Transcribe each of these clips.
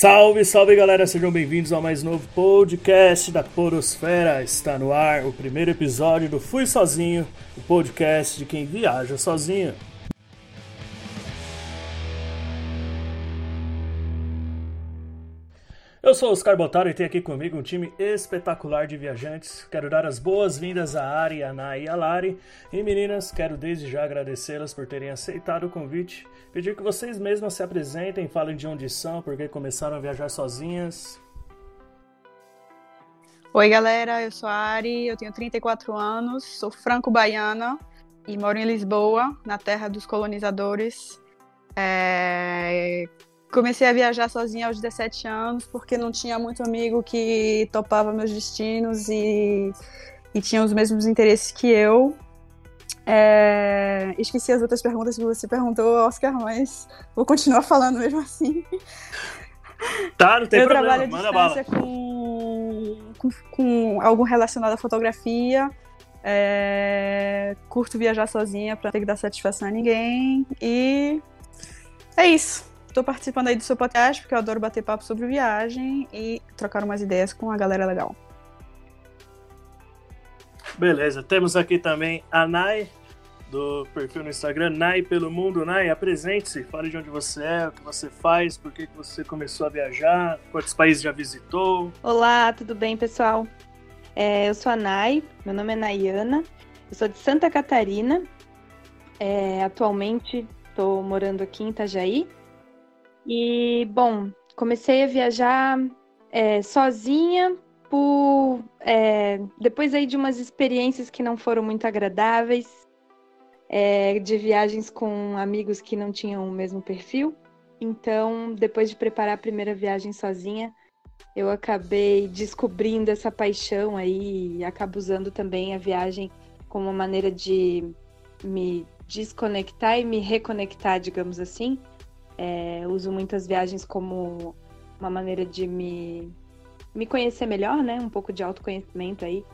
Salve, salve galera, sejam bem-vindos ao mais novo podcast da Porosfera. Está no ar o primeiro episódio do Fui Sozinho, o podcast de quem viaja sozinho. Eu sou Oscar Botaro e tenho aqui comigo um time espetacular de viajantes. Quero dar as boas-vindas a Ari, Ana e a Lari. E meninas, quero desde já agradecê-las por terem aceitado o convite. Pedir que vocês mesmas se apresentem, falem de onde são, porque começaram a viajar sozinhas. Oi, galera, eu sou a Ari, eu tenho 34 anos, sou franco-baiana e moro em Lisboa, na terra dos colonizadores. É comecei a viajar sozinha aos 17 anos, porque não tinha muito amigo que topava meus destinos e, e tinha os mesmos interesses que eu. É... Esqueci as outras perguntas que você perguntou, Oscar, mas vou continuar falando mesmo assim. Tá, não tem eu problema, trabalho à distância com, com, com, algo relacionado à fotografia. É... Curto viajar sozinha para ter que dar satisfação a ninguém. E é isso. Tô participando aí do seu podcast, porque eu adoro bater papo sobre viagem e trocar umas ideias com a galera legal. Beleza, temos aqui também a Nai, do perfil no Instagram, Nai pelo Mundo. Nai, apresente-se, fale de onde você é, o que você faz, por que você começou a viajar, quantos países já visitou. Olá, tudo bem, pessoal? É, eu sou a Nai, meu nome é Nayana, eu sou de Santa Catarina. É, atualmente estou morando aqui em Itajaí, e, bom, comecei a viajar é, sozinha por é, depois aí de umas experiências que não foram muito agradáveis, é, de viagens com amigos que não tinham o mesmo perfil. Então, depois de preparar a primeira viagem sozinha, eu acabei descobrindo essa paixão aí e acabo usando também a viagem como uma maneira de me desconectar e me reconectar, digamos assim, é, uso muitas viagens como uma maneira de me, me conhecer melhor, né? Um pouco de autoconhecimento aí.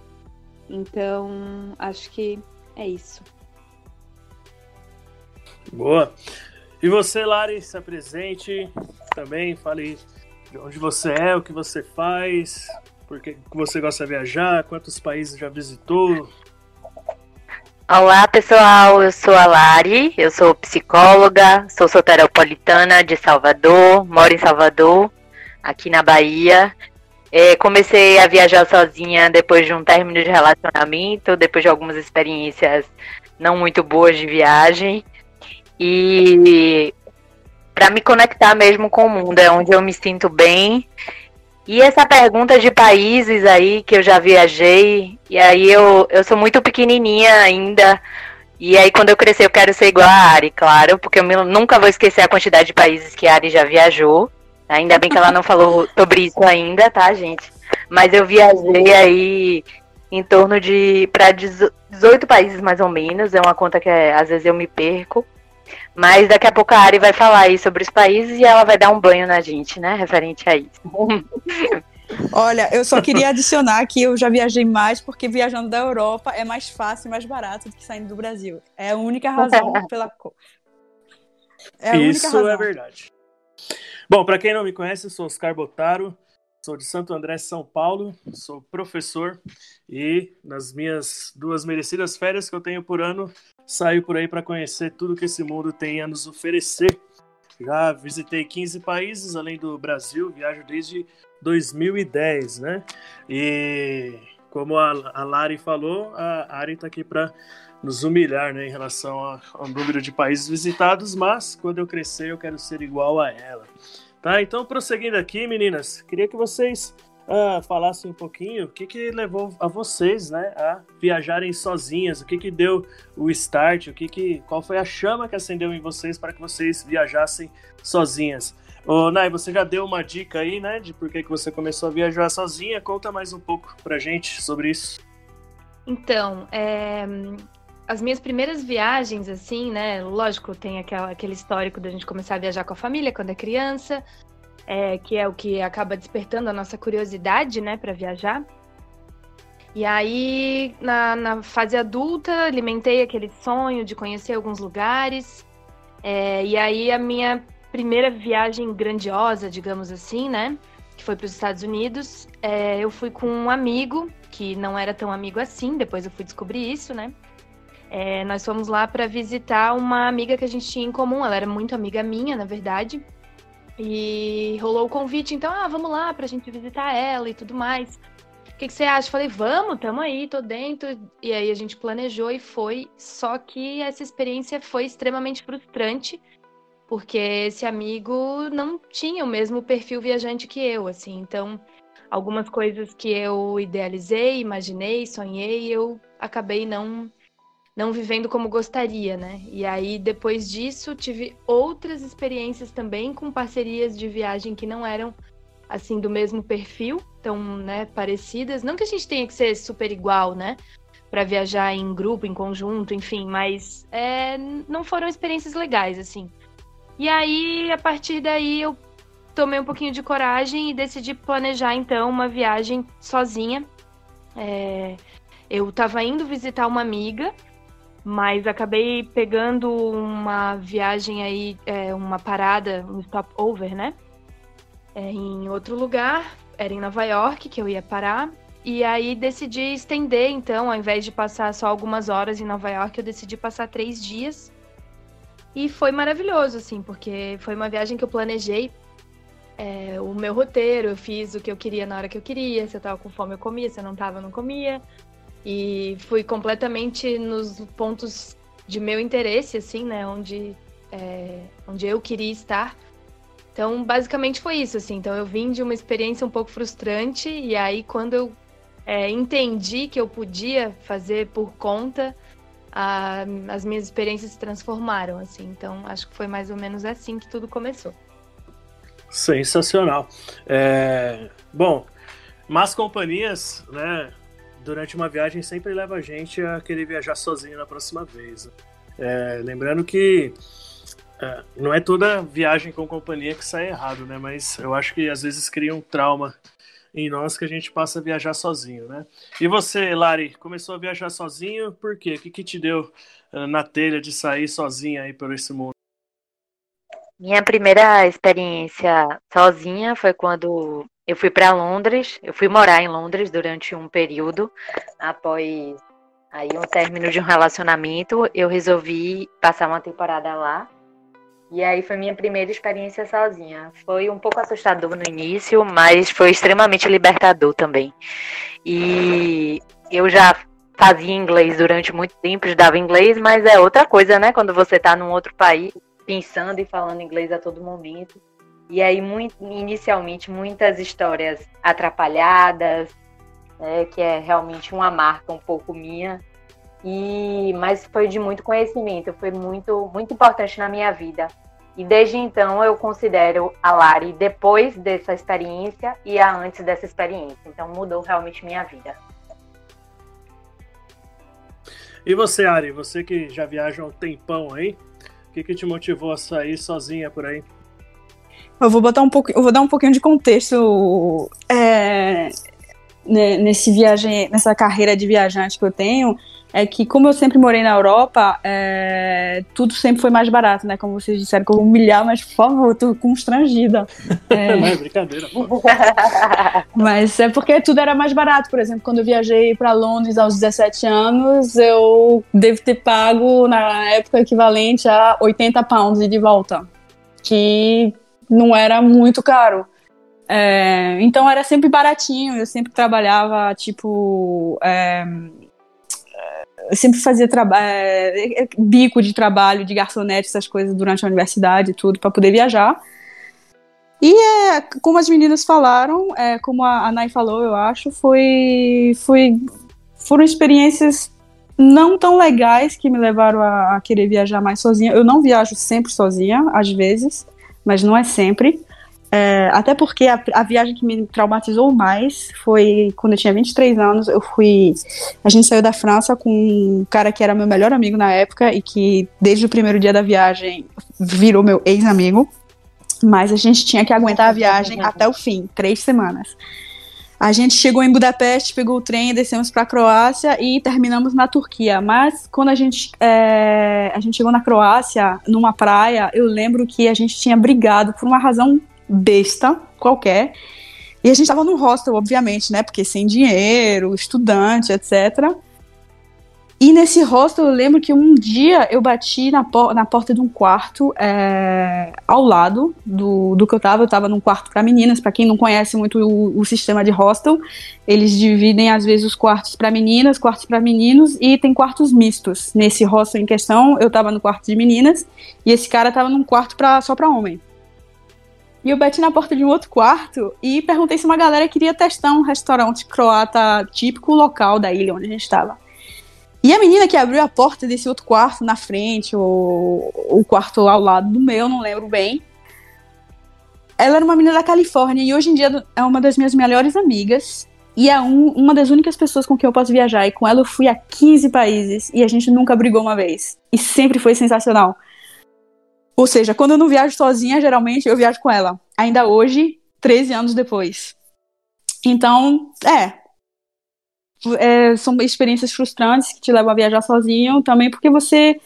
Então, acho que é isso. Boa. E você, Lari, se apresente também, fale de onde você é, o que você faz, por que você gosta de viajar, quantos países já visitou, Olá pessoal, eu sou a Lari, eu sou psicóloga, sou soteropolitana de Salvador, moro em Salvador, aqui na Bahia. É, comecei a viajar sozinha depois de um término de relacionamento, depois de algumas experiências não muito boas de viagem. E para me conectar mesmo com o mundo, é onde eu me sinto bem e essa pergunta de países aí que eu já viajei, e aí eu, eu sou muito pequenininha ainda, e aí quando eu crescer eu quero ser igual a Ari, claro, porque eu nunca vou esquecer a quantidade de países que a Ari já viajou. Ainda bem que ela não falou sobre isso ainda, tá, gente? Mas eu viajei aí em torno de para 18 países mais ou menos, é uma conta que é, às vezes eu me perco. Mas daqui a pouco a Ari vai falar aí sobre os países e ela vai dar um banho na gente, né? Referente a isso. Olha, eu só queria adicionar que eu já viajei mais porque viajando da Europa é mais fácil e mais barato do que saindo do Brasil. É a única razão pela é Isso é verdade. Bom, para quem não me conhece, eu sou Oscar Botaro, sou de Santo André, São Paulo, sou professor e nas minhas duas merecidas férias que eu tenho por ano, saio por aí para conhecer tudo que esse mundo tem a nos oferecer. Já visitei 15 países além do Brasil, viajo desde 2010, né? E como a, a Lari falou, a Ari está aqui para nos humilhar né, em relação ao número de países visitados, mas quando eu crescer eu quero ser igual a ela. Tá, então prosseguindo aqui, meninas, queria que vocês uh, falasse um pouquinho o que, que levou a vocês, né, a viajarem sozinhas, o que, que deu o start, o que que, qual foi a chama que acendeu em vocês para que vocês viajassem sozinhas. Ô, Nai, você já deu uma dica aí, né, de por que, que você começou a viajar sozinha. Conta mais um pouco pra gente sobre isso. Então, é, as minhas primeiras viagens, assim, né? Lógico, tem aquela, aquele histórico da gente começar a viajar com a família quando é criança é, que é o que acaba despertando a nossa curiosidade, né, para viajar. E aí, na, na, fase adulta, alimentei aquele sonho de conhecer alguns lugares. É, e aí, a minha primeira viagem grandiosa, digamos assim, né? Que foi para os Estados Unidos. É, eu fui com um amigo que não era tão amigo assim. Depois eu fui descobrir isso, né? É, nós fomos lá para visitar uma amiga que a gente tinha em comum. Ela era muito amiga minha, na verdade. E rolou o convite, então, ah, vamos lá pra gente visitar ela e tudo mais. O que, que você acha? Falei, vamos, tamo aí, tô dentro. E aí a gente planejou e foi. Só que essa experiência foi extremamente frustrante, porque esse amigo não tinha o mesmo perfil viajante que eu, assim. Então, algumas coisas que eu idealizei, imaginei, sonhei, eu acabei não não vivendo como gostaria, né? E aí, depois disso, tive outras experiências também com parcerias de viagem que não eram, assim, do mesmo perfil, tão, né, parecidas. Não que a gente tenha que ser super igual, né? Para viajar em grupo, em conjunto, enfim, mas é, não foram experiências legais, assim. E aí, a partir daí, eu tomei um pouquinho de coragem e decidi planejar, então, uma viagem sozinha. É, eu estava indo visitar uma amiga mas acabei pegando uma viagem aí, é, uma parada, um stopover, né? É, em outro lugar, era em Nova York que eu ia parar. E aí decidi estender, então, ao invés de passar só algumas horas em Nova York, eu decidi passar três dias. E foi maravilhoso, assim, porque foi uma viagem que eu planejei é, o meu roteiro, eu fiz o que eu queria na hora que eu queria. Se eu tava com fome, eu comia, se eu não tava, eu não comia. E fui completamente nos pontos de meu interesse, assim, né? Onde, é, onde eu queria estar. Então, basicamente foi isso, assim. Então, eu vim de uma experiência um pouco frustrante, e aí, quando eu é, entendi que eu podia fazer por conta, a, as minhas experiências se transformaram, assim. Então, acho que foi mais ou menos assim que tudo começou. Sensacional. É, bom, Más Companhias, né? Durante uma viagem sempre leva a gente a querer viajar sozinho na próxima vez. É, lembrando que é, não é toda viagem com companhia que sai errado, né? Mas eu acho que às vezes cria um trauma em nós que a gente passa a viajar sozinho, né? E você, Lari, começou a viajar sozinho por quê? O que, que te deu uh, na telha de sair sozinha aí por esse mundo? Minha primeira experiência sozinha foi quando eu fui para Londres, eu fui morar em Londres durante um período, após aí um término de um relacionamento, eu resolvi passar uma temporada lá. E aí foi minha primeira experiência sozinha. Foi um pouco assustador no início, mas foi extremamente libertador também. E eu já fazia inglês durante muito tempo, estudava inglês, mas é outra coisa, né? Quando você está num outro país, pensando e falando inglês a todo momento. E aí, muito, inicialmente, muitas histórias atrapalhadas, né, que é realmente uma marca um pouco minha. E mas foi de muito conhecimento, foi muito muito importante na minha vida. E desde então eu considero a Lari depois dessa experiência e a antes dessa experiência. Então mudou realmente minha vida. E você, Ari, você que já viaja há um tempão aí, o que, que te motivou a sair sozinha por aí? Eu vou botar um pouco, eu vou dar um pouquinho de contexto é, né, nesse viagem, nessa carreira de viajante que eu tenho, é que como eu sempre morei na Europa, é, tudo sempre foi mais barato, né? Como vocês disseram, que eu vou humilhar, mas por favor, eu tô constrangida. É... Não é brincadeira. mas é porque tudo era mais barato. Por exemplo, quando eu viajei para Londres aos 17 anos, eu devo ter pago na época equivalente a 80 pounds de volta. Que não era muito caro. É, então era sempre baratinho, eu sempre trabalhava, tipo. É, eu sempre fazia é, bico de trabalho, de garçonete, essas coisas durante a universidade e tudo, para poder viajar. E é, como as meninas falaram, é, como a, a Nay falou, eu acho, foi, foi, foram experiências não tão legais que me levaram a, a querer viajar mais sozinha. Eu não viajo sempre sozinha, às vezes mas não é sempre. É, até porque a, a, viagem que me traumatizou mais foi quando eu tinha 23 anos. Eu fui. A gente saiu da França com um cara que era meu melhor amigo na época e que, desde o primeiro dia da viagem, virou meu ex-amigo. Mas a gente tinha que aguentar a viagem até o fim três semanas. A gente chegou em Budapeste, pegou o trem, descemos para a Croácia e terminamos na Turquia. Mas quando a gente, é, a gente chegou na Croácia, numa praia, eu lembro que a gente tinha brigado por uma razão besta qualquer. E a gente estava no hostel, obviamente, né? Porque sem dinheiro, estudante, etc. E nesse hostel eu lembro que um dia eu bati na, por na porta de um quarto é, ao lado do, do que eu tava. Eu tava num quarto para meninas. Para quem não conhece muito o, o, sistema de hostel, eles dividem às vezes os quartos para meninas, quartos para meninos e tem quartos mistos. Nesse hostel em questão, eu tava no quarto de meninas e esse cara tava num quarto pra, só para homem. E eu bati na porta de um outro quarto e perguntei se uma galera queria testar um restaurante croata típico local da ilha onde a gente estava. E a menina que abriu a porta desse outro quarto na frente, ou o quarto ao lado do meu, não lembro bem. Ela era uma menina da Califórnia e hoje em dia é uma das minhas melhores amigas. E é um, uma das únicas pessoas com quem eu posso viajar. E com ela eu fui a 15 países e a gente nunca brigou uma vez. E sempre foi sensacional. Ou seja, quando eu não viajo sozinha, geralmente eu viajo com ela. Ainda hoje, 13 anos depois. Então, é. É são experiências frustrantes que te levam a viajar sozinho também, porque você.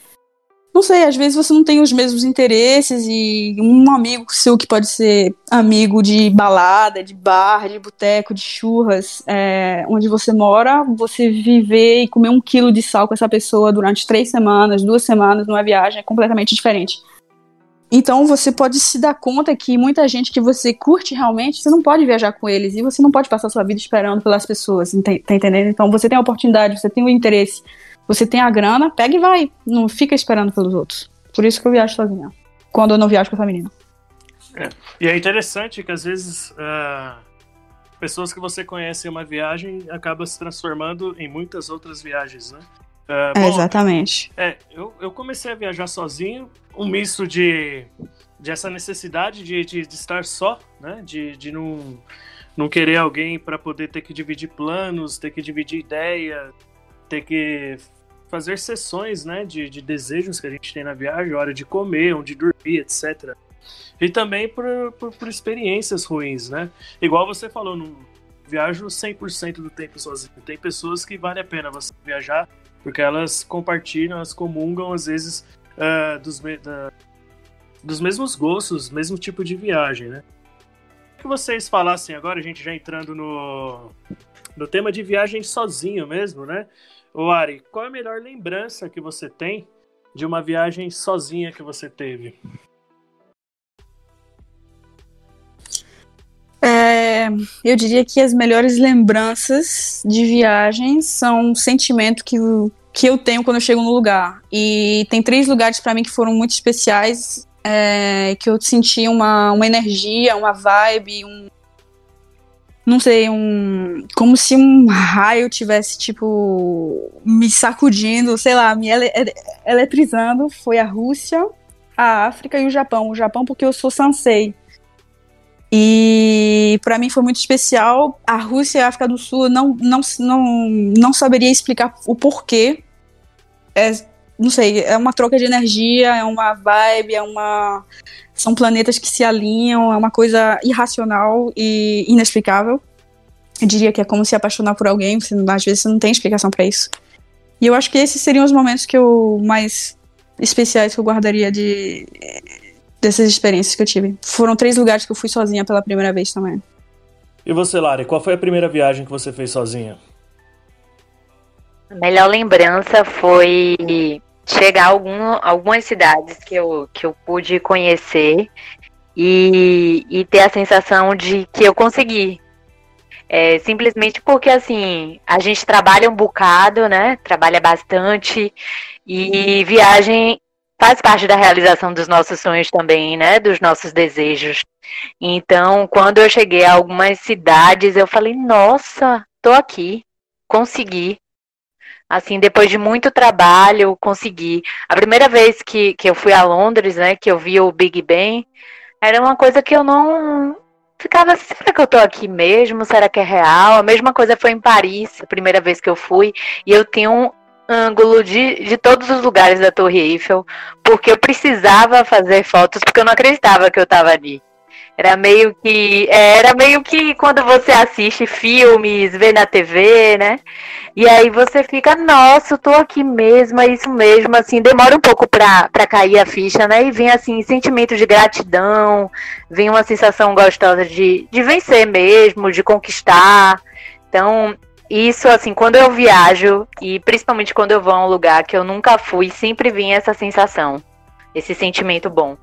Não sei, às vezes você não tem os mesmos interesses e um amigo seu que pode ser amigo de balada, de bar, de boteco, de churras, é, onde você mora, você viver e comer um quilo de sal com essa pessoa durante três semanas, duas semanas numa viagem é completamente diferente. Então você pode se dar conta que muita gente que você curte realmente, você não pode viajar com eles e você não pode passar sua vida esperando pelas pessoas, tá entendendo? Então você tem a oportunidade, você tem o interesse, você tem a grana, pega e vai, não fica esperando pelos outros. Por isso que eu viajo sozinha, quando eu não viajo com essa menina. É. E é interessante que às vezes uh, pessoas que você conhece em uma viagem acabam se transformando em muitas outras viagens, né? Uh, bom, Exatamente. É, eu, eu comecei a viajar sozinho, um misto de, de essa necessidade de, de, de estar só, né? De, de não, não querer alguém para poder ter que dividir planos, ter que dividir ideia, ter que fazer sessões, né? De, de desejos que a gente tem na viagem, hora de comer, onde dormir, etc. E também por, por, por experiências ruins, né? Igual você falou, não viajo 100% do tempo sozinho. Tem pessoas que vale a pena você viajar porque elas compartilham, elas comungam às vezes uh, dos, da, dos mesmos gostos, mesmo tipo de viagem, né? Que vocês falassem agora, a gente já entrando no, no tema de viagem sozinho mesmo, né? O Ari, qual é a melhor lembrança que você tem de uma viagem sozinha que você teve? É, eu diria que as melhores lembranças de viagem são um sentimento que, que eu tenho quando eu chego no lugar. E tem três lugares para mim que foram muito especiais, é, que eu senti uma, uma energia, uma vibe, um. Não sei, um. Como se um raio tivesse, tipo, me sacudindo, sei lá, me ele, eletrizando. Foi a Rússia, a África e o Japão. O Japão, porque eu sou Sansei. E para mim foi muito especial. A Rússia e a África do Sul não, não, não, não saberia explicar o porquê. É, não sei, é uma troca de energia, é uma vibe, é uma. São planetas que se alinham, é uma coisa irracional e inexplicável. Eu diria que é como se apaixonar por alguém, às vezes você não tem explicação para isso. E eu acho que esses seriam os momentos que eu mais especiais que eu guardaria de dessas experiências que eu tive. Foram três lugares que eu fui sozinha pela primeira vez também. E você, Lari, qual foi a primeira viagem que você fez sozinha? A melhor lembrança foi chegar a algum, algumas cidades que eu, que eu pude conhecer e, e ter a sensação de que eu consegui. É, simplesmente porque assim, a gente trabalha um bocado, né? Trabalha bastante e viagem faz parte da realização dos nossos sonhos também, né? Dos nossos desejos. Então, quando eu cheguei a algumas cidades, eu falei: nossa, tô aqui, consegui. Assim, depois de muito trabalho, consegui. A primeira vez que, que eu fui a Londres, né, que eu vi o Big Ben, era uma coisa que eu não ficava será que eu tô aqui mesmo? Será que é real? A mesma coisa foi em Paris, a primeira vez que eu fui, e eu tenho ângulo de, de todos os lugares da Torre Eiffel, porque eu precisava fazer fotos, porque eu não acreditava que eu estava ali. Era meio que. É, era meio que quando você assiste filmes, vê na TV, né? E aí você fica, nossa, eu tô aqui mesmo, é isso mesmo, assim, demora um pouco pra, pra cair a ficha, né? E vem assim, sentimento de gratidão, vem uma sensação gostosa de, de vencer mesmo, de conquistar. Então, isso, assim, quando eu viajo, e principalmente quando eu vou a um lugar que eu nunca fui, sempre vem essa sensação, esse sentimento bom.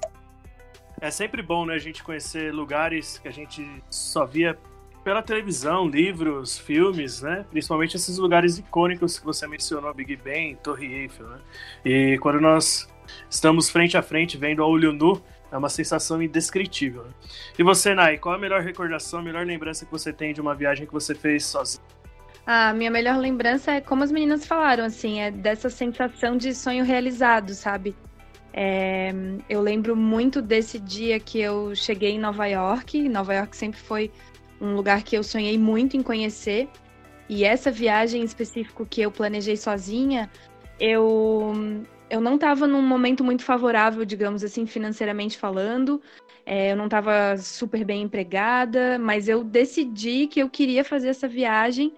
É sempre bom, né, a gente conhecer lugares que a gente só via pela televisão, livros, filmes, né? Principalmente esses lugares icônicos que você mencionou, Big Ben, Torre Eiffel, né? E quando nós estamos frente a frente, vendo a olho nu, é uma sensação indescritível. Né? E você, Nai, qual a melhor recordação, a melhor lembrança que você tem de uma viagem que você fez sozinho? A minha melhor lembrança é como as meninas falaram, assim, é dessa sensação de sonho realizado, sabe? É, eu lembro muito desse dia que eu cheguei em Nova York. Nova York sempre foi um lugar que eu sonhei muito em conhecer. E essa viagem em específico que eu planejei sozinha, eu, eu não estava num momento muito favorável, digamos assim, financeiramente falando. É, eu não estava super bem empregada, mas eu decidi que eu queria fazer essa viagem.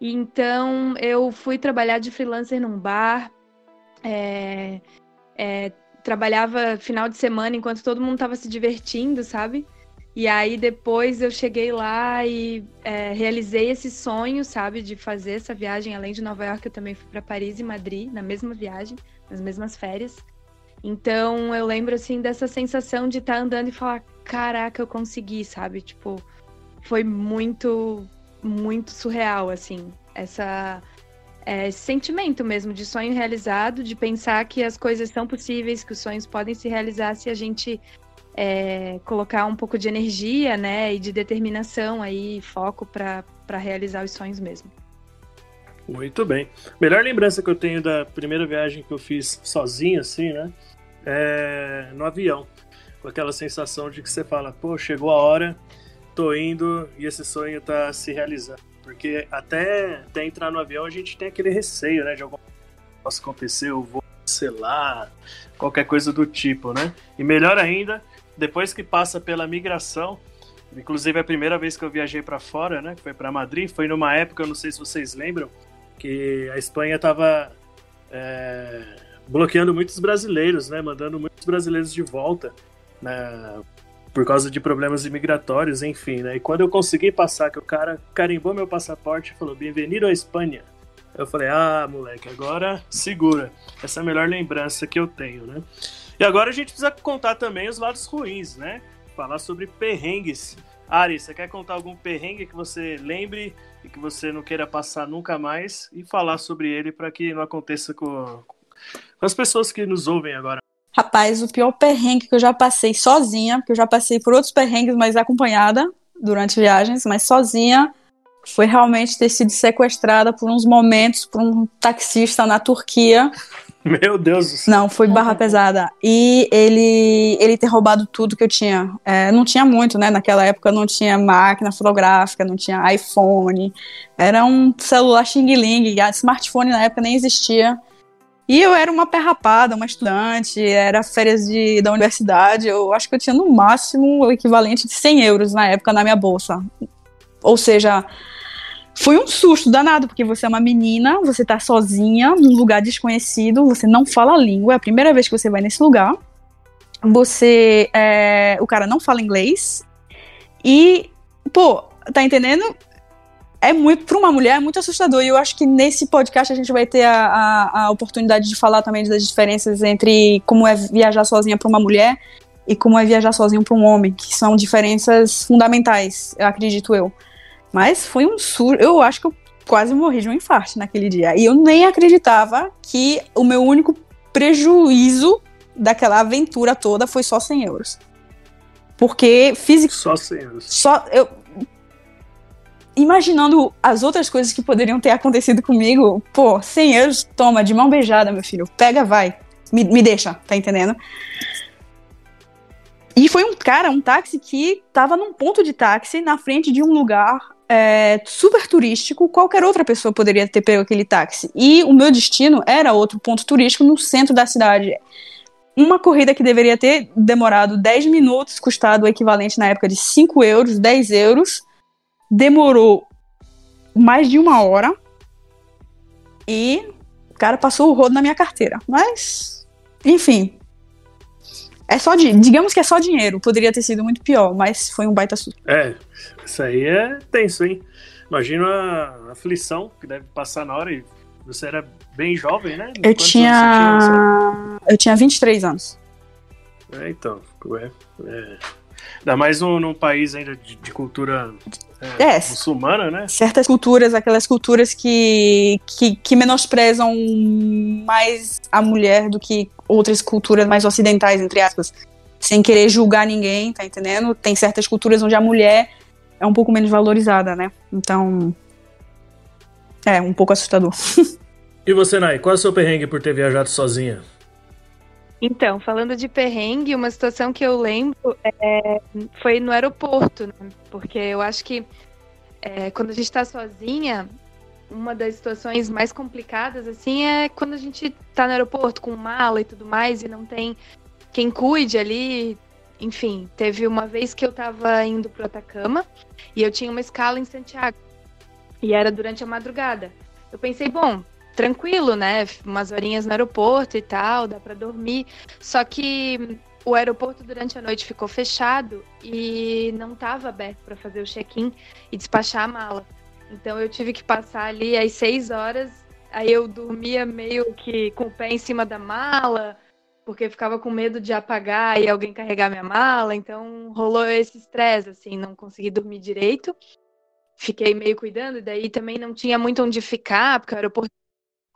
Então eu fui trabalhar de freelancer num bar. É, é, trabalhava final de semana enquanto todo mundo estava se divertindo, sabe? E aí depois eu cheguei lá e é, realizei esse sonho, sabe, de fazer essa viagem. Além de Nova York, eu também fui para Paris e Madrid na mesma viagem, nas mesmas férias. Então eu lembro assim dessa sensação de estar tá andando e falar, caraca, eu consegui, sabe? Tipo, foi muito, muito surreal, assim, essa é, esse sentimento mesmo de sonho realizado, de pensar que as coisas são possíveis, que os sonhos podem se realizar se a gente é, colocar um pouco de energia, né, e de determinação aí, foco para realizar os sonhos mesmo. Muito bem. Melhor lembrança que eu tenho da primeira viagem que eu fiz sozinho, assim, né, é no avião, com aquela sensação de que você fala, pô, chegou a hora, tô indo e esse sonho tá se realizando. Porque até, até entrar no avião a gente tem aquele receio, né? De alguma coisa possa acontecer, eu vou cancelar, qualquer coisa do tipo, né? E melhor ainda, depois que passa pela migração, inclusive a primeira vez que eu viajei para fora, né? Que foi para Madrid, foi numa época, eu não sei se vocês lembram, que a Espanha estava é, bloqueando muitos brasileiros, né? Mandando muitos brasileiros de volta. Né, por causa de problemas imigratórios, enfim, né? E quando eu consegui passar, que o cara carimbou meu passaporte e falou: Bem-vindo à Espanha. Eu falei: Ah, moleque, agora segura. Essa é a melhor lembrança que eu tenho, né? E agora a gente precisa contar também os lados ruins, né? Falar sobre perrengues. Ari, você quer contar algum perrengue que você lembre e que você não queira passar nunca mais e falar sobre ele para que não aconteça com, com as pessoas que nos ouvem agora? Rapaz, o pior perrengue que eu já passei sozinha, porque eu já passei por outros perrengues, mas acompanhada durante viagens, mas sozinha, foi realmente ter sido sequestrada por uns momentos por um taxista na Turquia. Meu Deus do céu. Não, foi barra pesada. E ele, ele ter roubado tudo que eu tinha. É, não tinha muito, né? Naquela época não tinha máquina fotográfica, não tinha iPhone. Era um celular Xing Ling. Smartphone na época nem existia. E eu era uma perrapada, uma estudante, era férias de, da universidade. Eu acho que eu tinha no máximo o equivalente de 100 euros na época na minha bolsa. Ou seja, foi um susto danado, porque você é uma menina, você tá sozinha, num lugar desconhecido, você não fala a língua, é a primeira vez que você vai nesse lugar. Você. É, o cara não fala inglês. E, pô, tá entendendo? É muito, para uma mulher, é muito assustador. E eu acho que nesse podcast a gente vai ter a, a, a oportunidade de falar também das diferenças entre como é viajar sozinha para uma mulher e como é viajar sozinho para um homem, que são diferenças fundamentais, eu acredito eu. Mas foi um surto. Eu acho que eu quase morri de um infarto naquele dia. E eu nem acreditava que o meu único prejuízo daquela aventura toda foi só 100 euros. Porque físico. Só 100 euros. Só, eu, imaginando as outras coisas que poderiam ter acontecido comigo, pô, 100 euros, toma, de mão beijada, meu filho. Pega, vai. Me, me deixa, tá entendendo? E foi um cara, um táxi que tava num ponto de táxi na frente de um lugar é, super turístico. Qualquer outra pessoa poderia ter pego aquele táxi. E o meu destino era outro ponto turístico no centro da cidade. uma corrida que deveria ter demorado 10 minutos, custado o equivalente na época de 5 euros, 10 euros, demorou mais de uma hora e o cara passou o rodo na minha carteira. Mas, enfim. É só de, digamos que é só dinheiro. Poderia ter sido muito pior, mas foi um baita susto. É, isso aí é tenso, hein? Imagina a aflição que deve passar na hora e você era bem jovem, né? Eu tinha... tinha. Eu tinha 23 anos. É, então. É, é. Ainda mais num, num país ainda de, de cultura é, é, muçulmana, né? Certas culturas, aquelas culturas que, que, que, menosprezam mais a mulher do que outras culturas mais ocidentais, entre aspas. Sem querer julgar ninguém, tá entendendo? Tem certas culturas onde a mulher é um pouco menos valorizada, né? Então. É, um pouco assustador. e você, Nai, qual é o seu perrengue por ter viajado sozinha? Então, falando de perrengue, uma situação que eu lembro é, foi no aeroporto, né? porque eu acho que é, quando a gente está sozinha, uma das situações mais complicadas assim é quando a gente está no aeroporto com mala e tudo mais e não tem quem cuide ali. Enfim, teve uma vez que eu estava indo para Atacama e eu tinha uma escala em Santiago e era durante a madrugada. Eu pensei, bom, tranquilo, né? Umas horinhas no aeroporto e tal, dá para dormir. Só que o aeroporto durante a noite ficou fechado e não estava aberto para fazer o check-in e despachar a mala. Então eu tive que passar ali às seis horas. Aí eu dormia meio que com o pé em cima da mala, porque ficava com medo de apagar e alguém carregar minha mala. Então rolou esse estresse, assim, não consegui dormir direito. Fiquei meio cuidando, daí também não tinha muito onde ficar, porque o aeroporto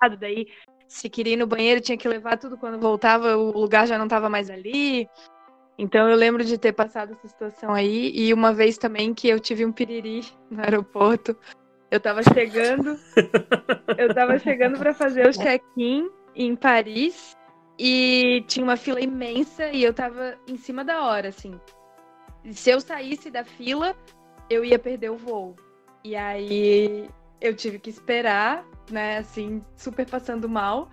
daí se queria ir no banheiro tinha que levar tudo quando voltava, o lugar já não estava mais ali. Então eu lembro de ter passado essa situação aí e uma vez também que eu tive um piriri no aeroporto. Eu estava chegando, eu estava chegando para fazer o check-in em Paris e tinha uma fila imensa e eu estava em cima da hora, assim. Se eu saísse da fila, eu ia perder o voo. E aí eu tive que esperar né, assim, super passando mal.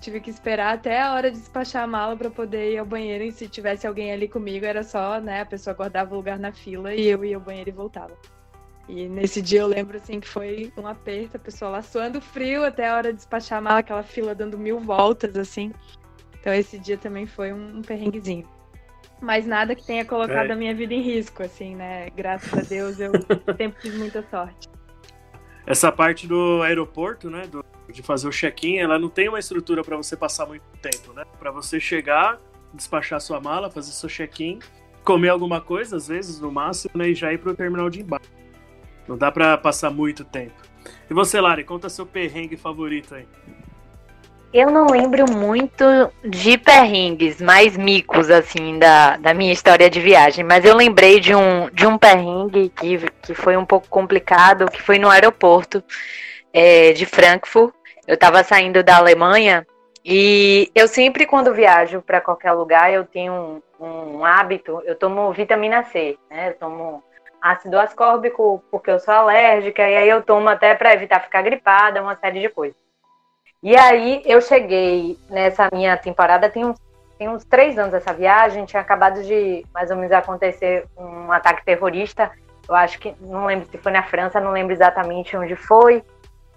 Tive que esperar até a hora de despachar a mala para poder ir ao banheiro. E se tivesse alguém ali comigo, era só, né, a pessoa guardava o lugar na fila e eu ia ao banheiro e voltava. E nesse dia eu lembro, assim, que foi um aperto, a pessoa lá suando frio até a hora de despachar a mala, aquela fila dando mil voltas, assim. Então esse dia também foi um, perrenguezinho. Mas nada que tenha colocado é. a minha vida em risco, assim, né? Graças a Deus eu sempre tive muita sorte essa parte do aeroporto, né, do, de fazer o check-in, ela não tem uma estrutura para você passar muito tempo, né? Para você chegar, despachar sua mala, fazer seu check-in, comer alguma coisa, às vezes, no máximo, né, e já ir pro terminal de embarque. Não dá para passar muito tempo. E você, Lari, conta seu perrengue favorito aí. Eu não lembro muito de perrengues, mais micos, assim, da, da minha história de viagem, mas eu lembrei de um, de um perrengue que, que foi um pouco complicado, que foi no aeroporto é, de Frankfurt. Eu estava saindo da Alemanha e eu sempre, quando viajo para qualquer lugar, eu tenho um, um, hábito, eu tomo vitamina C, né? Eu tomo ácido ascórbico porque eu sou alérgica, e aí eu tomo até para evitar ficar gripada, uma série de coisas. E aí eu cheguei nessa minha temporada, tem uns, tem uns três anos essa viagem, tinha acabado de mais ou menos acontecer um ataque terrorista. Eu acho que, não lembro se foi na França, não lembro exatamente onde foi.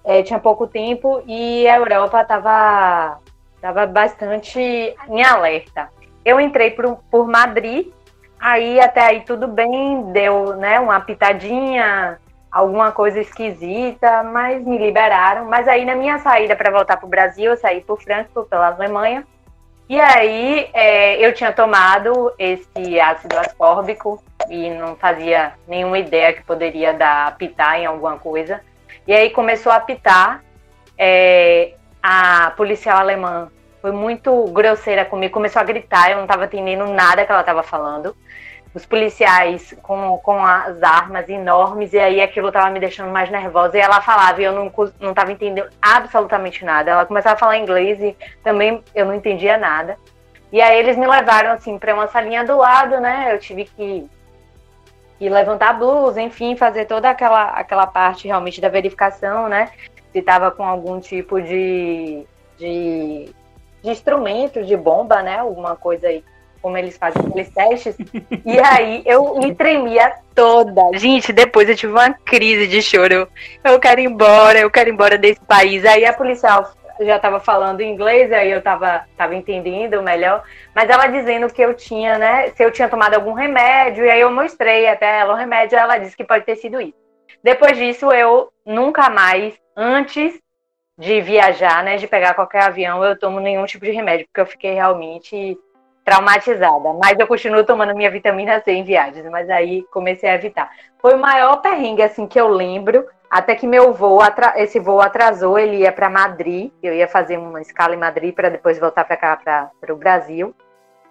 É, tinha pouco tempo e a Europa estava tava bastante em alerta. Eu entrei por, por Madrid, aí até aí tudo bem, deu né, uma pitadinha, alguma coisa esquisita, mas me liberaram. Mas aí na minha saída para voltar para o Brasil, eu saí por Frankfurt, pela Alemanha. E aí é, eu tinha tomado esse ácido ascórbico e não fazia nenhuma ideia que poderia dar apitar em alguma coisa. E aí começou a apitar. É, a policial alemã foi muito grosseira comigo, começou a gritar, eu não estava entendendo nada que ela estava falando os policiais com, com as armas enormes, e aí aquilo estava me deixando mais nervosa. E ela falava, e eu não, não tava entendendo absolutamente nada. Ela começava a falar inglês e também eu não entendia nada. E aí eles me levaram, assim, para uma salinha do lado, né? Eu tive que, que levantar a blusa, enfim, fazer toda aquela, aquela parte realmente da verificação, né? Se estava com algum tipo de, de de instrumentos de bomba, né? Alguma coisa aí, como eles fazem aqueles testes. e aí eu me tremia toda. Gente, depois eu tive uma crise de choro. Eu quero ir embora, eu quero ir embora desse país. Aí a policial já estava falando inglês, aí eu estava tava entendendo melhor, mas ela dizendo que eu tinha, né, se eu tinha tomado algum remédio, e aí eu mostrei até ela o remédio, ela disse que pode ter sido isso. Depois disso, eu nunca mais, antes de viajar, né, de pegar qualquer avião, eu tomo nenhum tipo de remédio, porque eu fiquei realmente traumatizada. Mas eu continuo tomando minha vitamina C em viagens, mas aí comecei a evitar. Foi o maior perrengue, assim, que eu lembro, até que meu voo, esse voo atrasou, ele ia para Madrid, eu ia fazer uma escala em Madrid para depois voltar para cá, para o Brasil.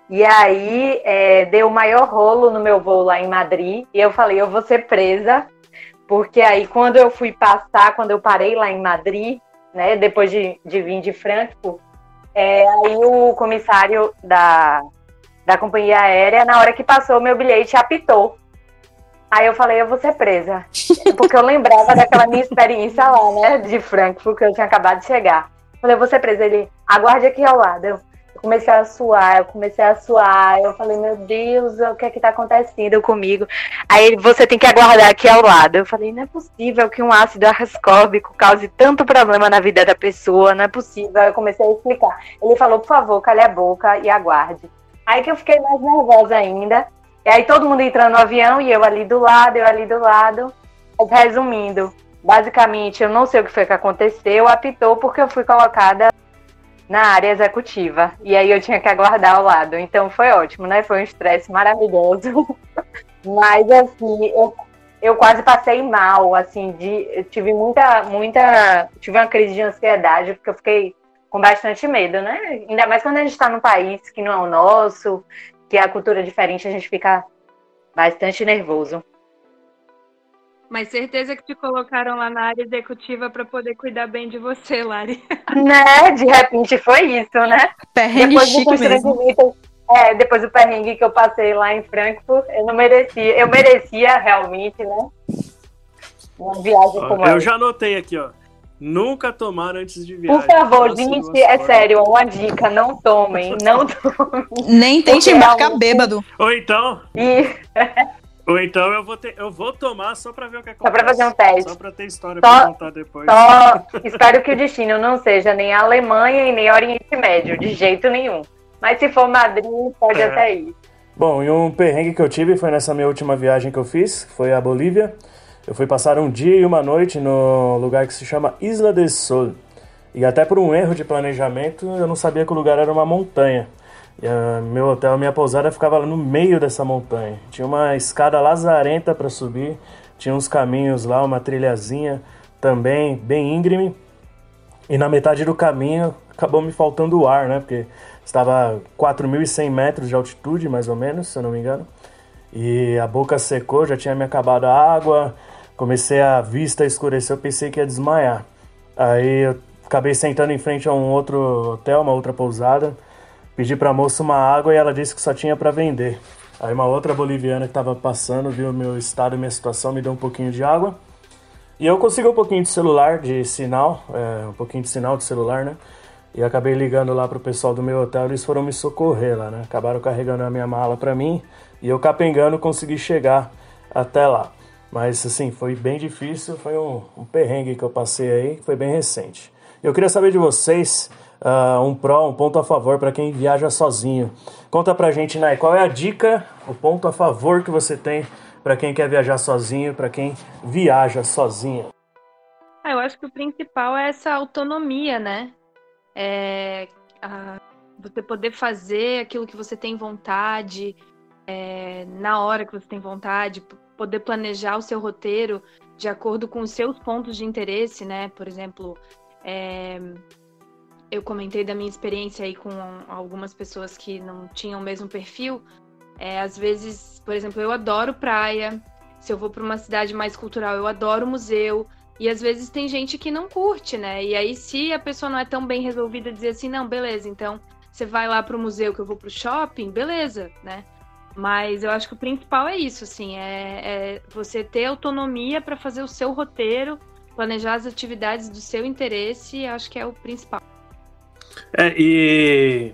E aí é, deu o maior rolo no meu voo lá em Madrid, e eu falei, eu vou ser presa, porque aí quando eu fui passar, quando eu parei lá em Madrid, né, depois de, de vir de Frankfurt, é, aí o comissário da, da companhia aérea, na hora que passou o meu bilhete, apitou Aí eu falei, eu vou ser presa. Porque eu lembrava daquela minha experiência lá, né, de Frankfurt, que eu tinha acabado de chegar. Falei, eu vou ser presa. Ele, aguarde aqui ao lado. Eu comecei a suar, eu comecei a suar. Eu falei, meu Deus, o que é que tá acontecendo comigo? Aí você tem que aguardar aqui ao lado. Eu falei, não é possível que um ácido ascórbico cause tanto problema na vida da pessoa, não é possível. Eu comecei a explicar. Ele falou, por favor, cale a boca e aguarde. Aí que eu fiquei mais nervosa ainda. E aí todo mundo entrando no avião e eu ali do lado, eu ali do lado. Mas resumindo, basicamente eu não sei o que foi que aconteceu, apitou porque eu fui colocada na área executiva. E aí eu tinha que aguardar ao lado. Então foi ótimo, né? Foi um estresse maravilhoso. Mas assim, eu, eu quase passei mal, assim, de tive muita, muita. Tive uma crise de ansiedade, porque eu fiquei com bastante medo, né? Ainda mais quando a gente está num país que não é o nosso, que a cultura é diferente, a gente fica bastante nervoso. Mas certeza que te colocaram lá na área executiva para poder cuidar bem de você, Lari. Né? De repente foi isso, né? Perrengue depois mesmo. É, depois do perrengue que eu passei lá em Frankfurt, eu não merecia. Eu merecia realmente, né? Uma viagem como Eu já anotei aqui, ó. Nunca tomar antes de viagem. Por favor, gente, é sério, uma dica, não tomem, não tomem. Nem tente embarcar bêbado. Ou então... E... Ou então eu vou, ter, eu vou tomar só pra ver o que acontece. Só pra fazer um teste. Só pra ter história só, pra contar depois. Só espero que o destino não seja nem a Alemanha e nem Oriente Médio, de jeito nenhum. Mas se for Madrid, pode é. até ir. Bom, e um perrengue que eu tive foi nessa minha última viagem que eu fiz, foi a Bolívia. Eu fui passar um dia e uma noite no lugar que se chama Isla del Sol. E até por um erro de planejamento, eu não sabia que o lugar era uma montanha. E, uh, meu hotel, minha pousada ficava no meio dessa montanha. Tinha uma escada lazarenta para subir, tinha uns caminhos lá, uma trilhazinha também bem íngreme. E na metade do caminho acabou me faltando o ar, né? Porque estava 4.100 metros de altitude, mais ou menos, se eu não me engano. E a boca secou, já tinha me acabado a água, comecei a vista escurecer, eu pensei que ia desmaiar. Aí eu acabei sentando em frente a um outro hotel, uma outra pousada, pedi para a moça uma água e ela disse que só tinha para vender. Aí uma outra boliviana que estava passando, viu meu estado e minha situação, me deu um pouquinho de água. E eu consegui um pouquinho de celular, de sinal, é, um pouquinho de sinal de celular, né? E acabei ligando lá pro pessoal do meu hotel, eles foram me socorrer lá, né? Acabaram carregando a minha mala para mim e eu capengando consegui chegar até lá. Mas assim, foi bem difícil, foi um, um perrengue que eu passei aí, foi bem recente. Eu queria saber de vocês uh, um pró, um ponto a favor para quem viaja sozinho. Conta pra gente, Nai, qual é a dica, o ponto a favor que você tem para quem quer viajar sozinho, para quem viaja sozinho? Ah, eu acho que o principal é essa autonomia, né? É, a, você poder fazer aquilo que você tem vontade, é, na hora que você tem vontade, poder planejar o seu roteiro de acordo com os seus pontos de interesse, né? Por exemplo, é, eu comentei da minha experiência aí com algumas pessoas que não tinham o mesmo perfil. É, às vezes, por exemplo, eu adoro praia. Se eu vou para uma cidade mais cultural, eu adoro museu. E às vezes tem gente que não curte, né? E aí, se a pessoa não é tão bem resolvida, dizer assim, não, beleza, então você vai lá para o museu que eu vou para o shopping, beleza, né? Mas eu acho que o principal é isso, assim, é, é você ter autonomia para fazer o seu roteiro, planejar as atividades do seu interesse, acho que é o principal. É, e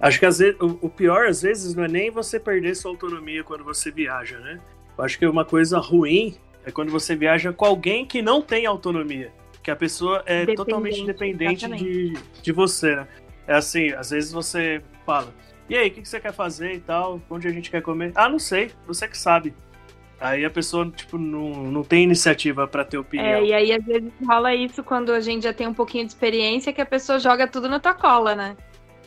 acho que às vezes, o pior às vezes não é nem você perder sua autonomia quando você viaja, né? Eu acho que uma coisa ruim é quando você viaja com alguém que não tem autonomia, que a pessoa é dependente, totalmente dependente de, de você, né? É assim, às vezes você fala, e aí, o que, que você quer fazer e tal? Onde a gente quer comer? Ah, não sei, você que sabe. Aí a pessoa, tipo, não, não tem iniciativa para ter opinião. É, e aí às vezes rola isso quando a gente já tem um pouquinho de experiência, que a pessoa joga tudo na tua cola, né?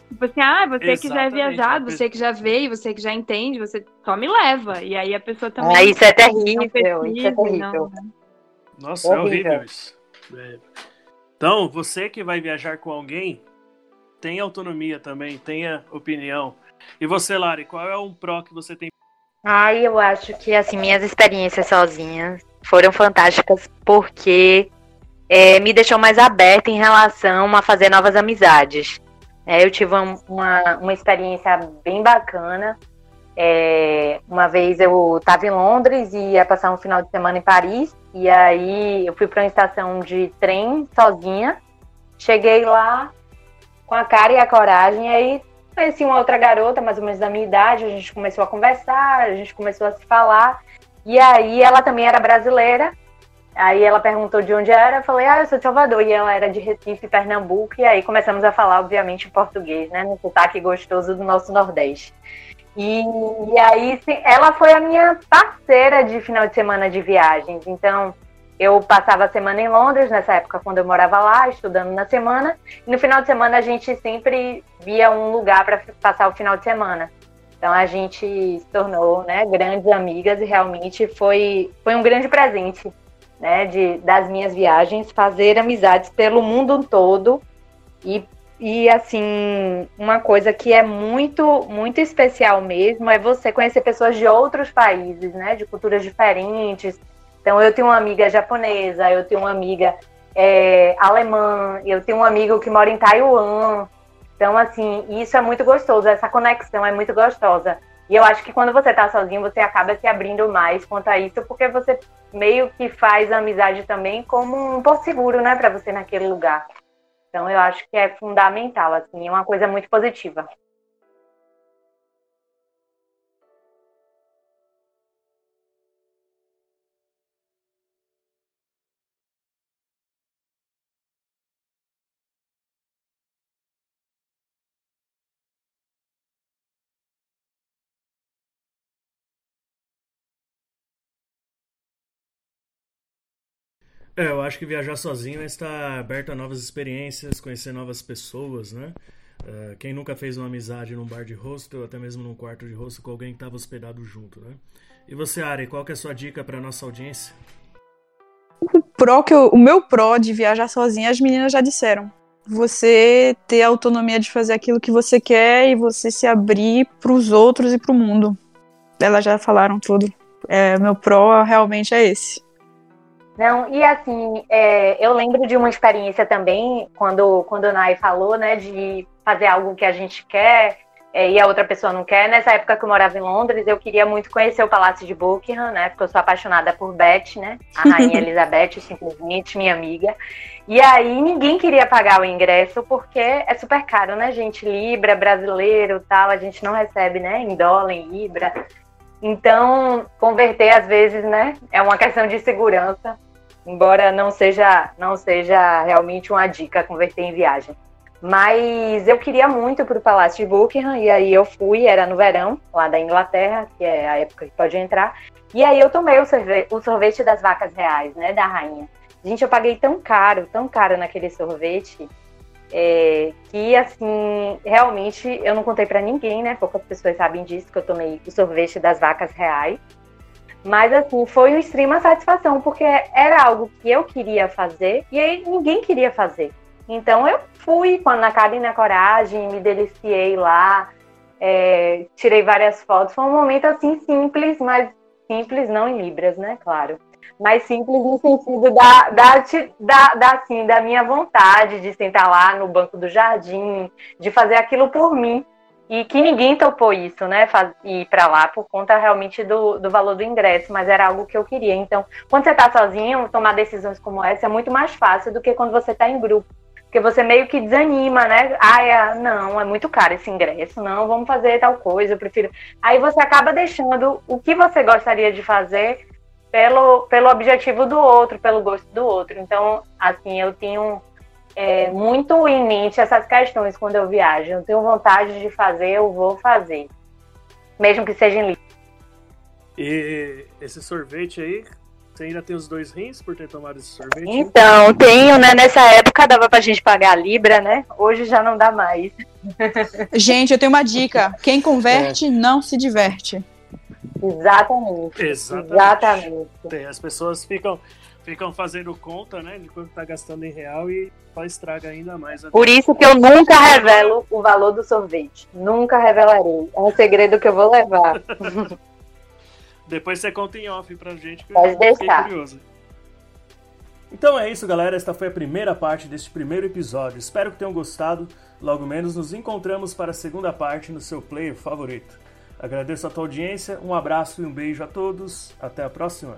Tipo assim, ah, você Exatamente. que já é viajado, você que já veio, você que já entende, você só me leva. E aí a pessoa também. Ah, isso é terrível, isso é terrível. Não, né? Nossa, é horrível isso. É. Então, você que vai viajar com alguém, tenha autonomia também, tenha opinião. E você, Lari, qual é um pró que você tem Ai, eu acho que assim, minhas experiências sozinhas foram fantásticas porque é, me deixou mais aberta em relação a fazer novas amizades. É, eu tive uma, uma experiência bem bacana. É, uma vez eu estava em Londres e ia passar um final de semana em Paris. E aí eu fui para uma estação de trem sozinha. Cheguei lá com a cara e a coragem. E aí Conheci uma outra garota, mais ou menos da minha idade, a gente começou a conversar, a gente começou a se falar. E aí ela também era brasileira. Aí ela perguntou de onde era, eu falei, ah, eu sou de Salvador. E ela era de Recife, Pernambuco. E aí começamos a falar, obviamente, português, né? No sotaque gostoso do nosso Nordeste. E, e aí, ela foi a minha parceira de final de semana de viagens. Então, eu passava a semana em Londres, nessa época, quando eu morava lá, estudando na semana. E no final de semana a gente sempre via um lugar para passar o final de semana. Então a gente se tornou né, grandes amigas e realmente foi, foi um grande presente né, de, das minhas viagens, fazer amizades pelo mundo todo. E, e assim, uma coisa que é muito, muito especial mesmo é você conhecer pessoas de outros países, né, de culturas diferentes, então, eu tenho uma amiga japonesa, eu tenho uma amiga é, alemã, eu tenho um amigo que mora em Taiwan. Então, assim, isso é muito gostoso, essa conexão é muito gostosa. E eu acho que quando você tá sozinho, você acaba se abrindo mais quanto a isso, porque você meio que faz a amizade também como um porto seguro, né, para você naquele lugar. Então, eu acho que é fundamental, assim, é uma coisa muito positiva. É, eu acho que viajar sozinho é estar aberto a novas experiências, conhecer novas pessoas, né? Uh, quem nunca fez uma amizade num bar de hostel, até mesmo num quarto de hostel com alguém que estava hospedado junto, né? E você, Ari, qual que é a sua dica para nossa audiência? O pró que eu, o meu pró de viajar sozinha, as meninas já disseram. Você ter a autonomia de fazer aquilo que você quer e você se abrir para os outros e para o mundo. Elas já falaram tudo. É, meu pró realmente é esse. Não, e assim, é, eu lembro de uma experiência também, quando, quando o Nai falou, né, de fazer algo que a gente quer é, e a outra pessoa não quer. Nessa época que eu morava em Londres, eu queria muito conhecer o Palácio de Buckingham, né, porque eu sou apaixonada por Beth, né, a Rainha Elizabeth, simplesmente minha amiga. E aí ninguém queria pagar o ingresso porque é super caro, né, gente? Libra, brasileiro tal, a gente não recebe, né, em dólar, em Libra. Então, converter às vezes, né, é uma questão de segurança embora não seja, não seja realmente uma dica converter em viagem. Mas eu queria muito para o Palácio de Buckingham, e aí eu fui, era no verão, lá da Inglaterra, que é a época que pode entrar. E aí eu tomei o sorvete, o sorvete das vacas reais, né, da rainha. Gente, eu paguei tão caro, tão caro naquele sorvete, é, que assim, realmente eu não contei para ninguém, né? Poucas pessoas sabem disso, que eu tomei o sorvete das vacas reais. Mas assim, foi uma extrema satisfação, porque era algo que eu queria fazer e aí ninguém queria fazer. Então eu fui com a, na cara e na coragem, me deliciei lá, é, tirei várias fotos. Foi um momento assim simples, mas simples não em libras, né? Claro. Mas simples no sentido da, da, da, da, assim, da minha vontade de sentar lá no banco do jardim, de fazer aquilo por mim e que ninguém topou isso, né? Ir para lá por conta realmente do, do valor do ingresso, mas era algo que eu queria. Então, quando você está sozinho, tomar decisões como essa é muito mais fácil do que quando você está em grupo. Porque você meio que desanima, né? Ah, é, não, é muito caro esse ingresso, não, vamos fazer tal coisa, eu prefiro. Aí você acaba deixando o que você gostaria de fazer pelo, pelo objetivo do outro, pelo gosto do outro. Então, assim, eu tenho é, muito em mente essas questões quando eu viajo. Eu tenho vontade de fazer, eu vou fazer. Mesmo que seja em livro. E esse sorvete aí, você ainda tem os dois rins por ter tomado esse sorvete? Então, tenho, né? Nessa época dava pra gente pagar a Libra, né? Hoje já não dá mais. Gente, eu tenho uma dica. Quem converte é. não se diverte. Exatamente. Exatamente. Exatamente. Tem, as pessoas ficam, ficam fazendo conta, né, de quanto tá gastando em real e só estraga ainda mais. Por isso que eu nunca revelo o valor do sorvete. Nunca revelarei. É um segredo que eu vou levar. Depois você conta em off pra gente, que Pode eu deixar. curioso. Então é isso, galera. Esta foi a primeira parte deste primeiro episódio. Espero que tenham gostado. Logo menos nos encontramos para a segunda parte no seu player favorito. Agradeço a tua audiência, um abraço e um beijo a todos. Até a próxima.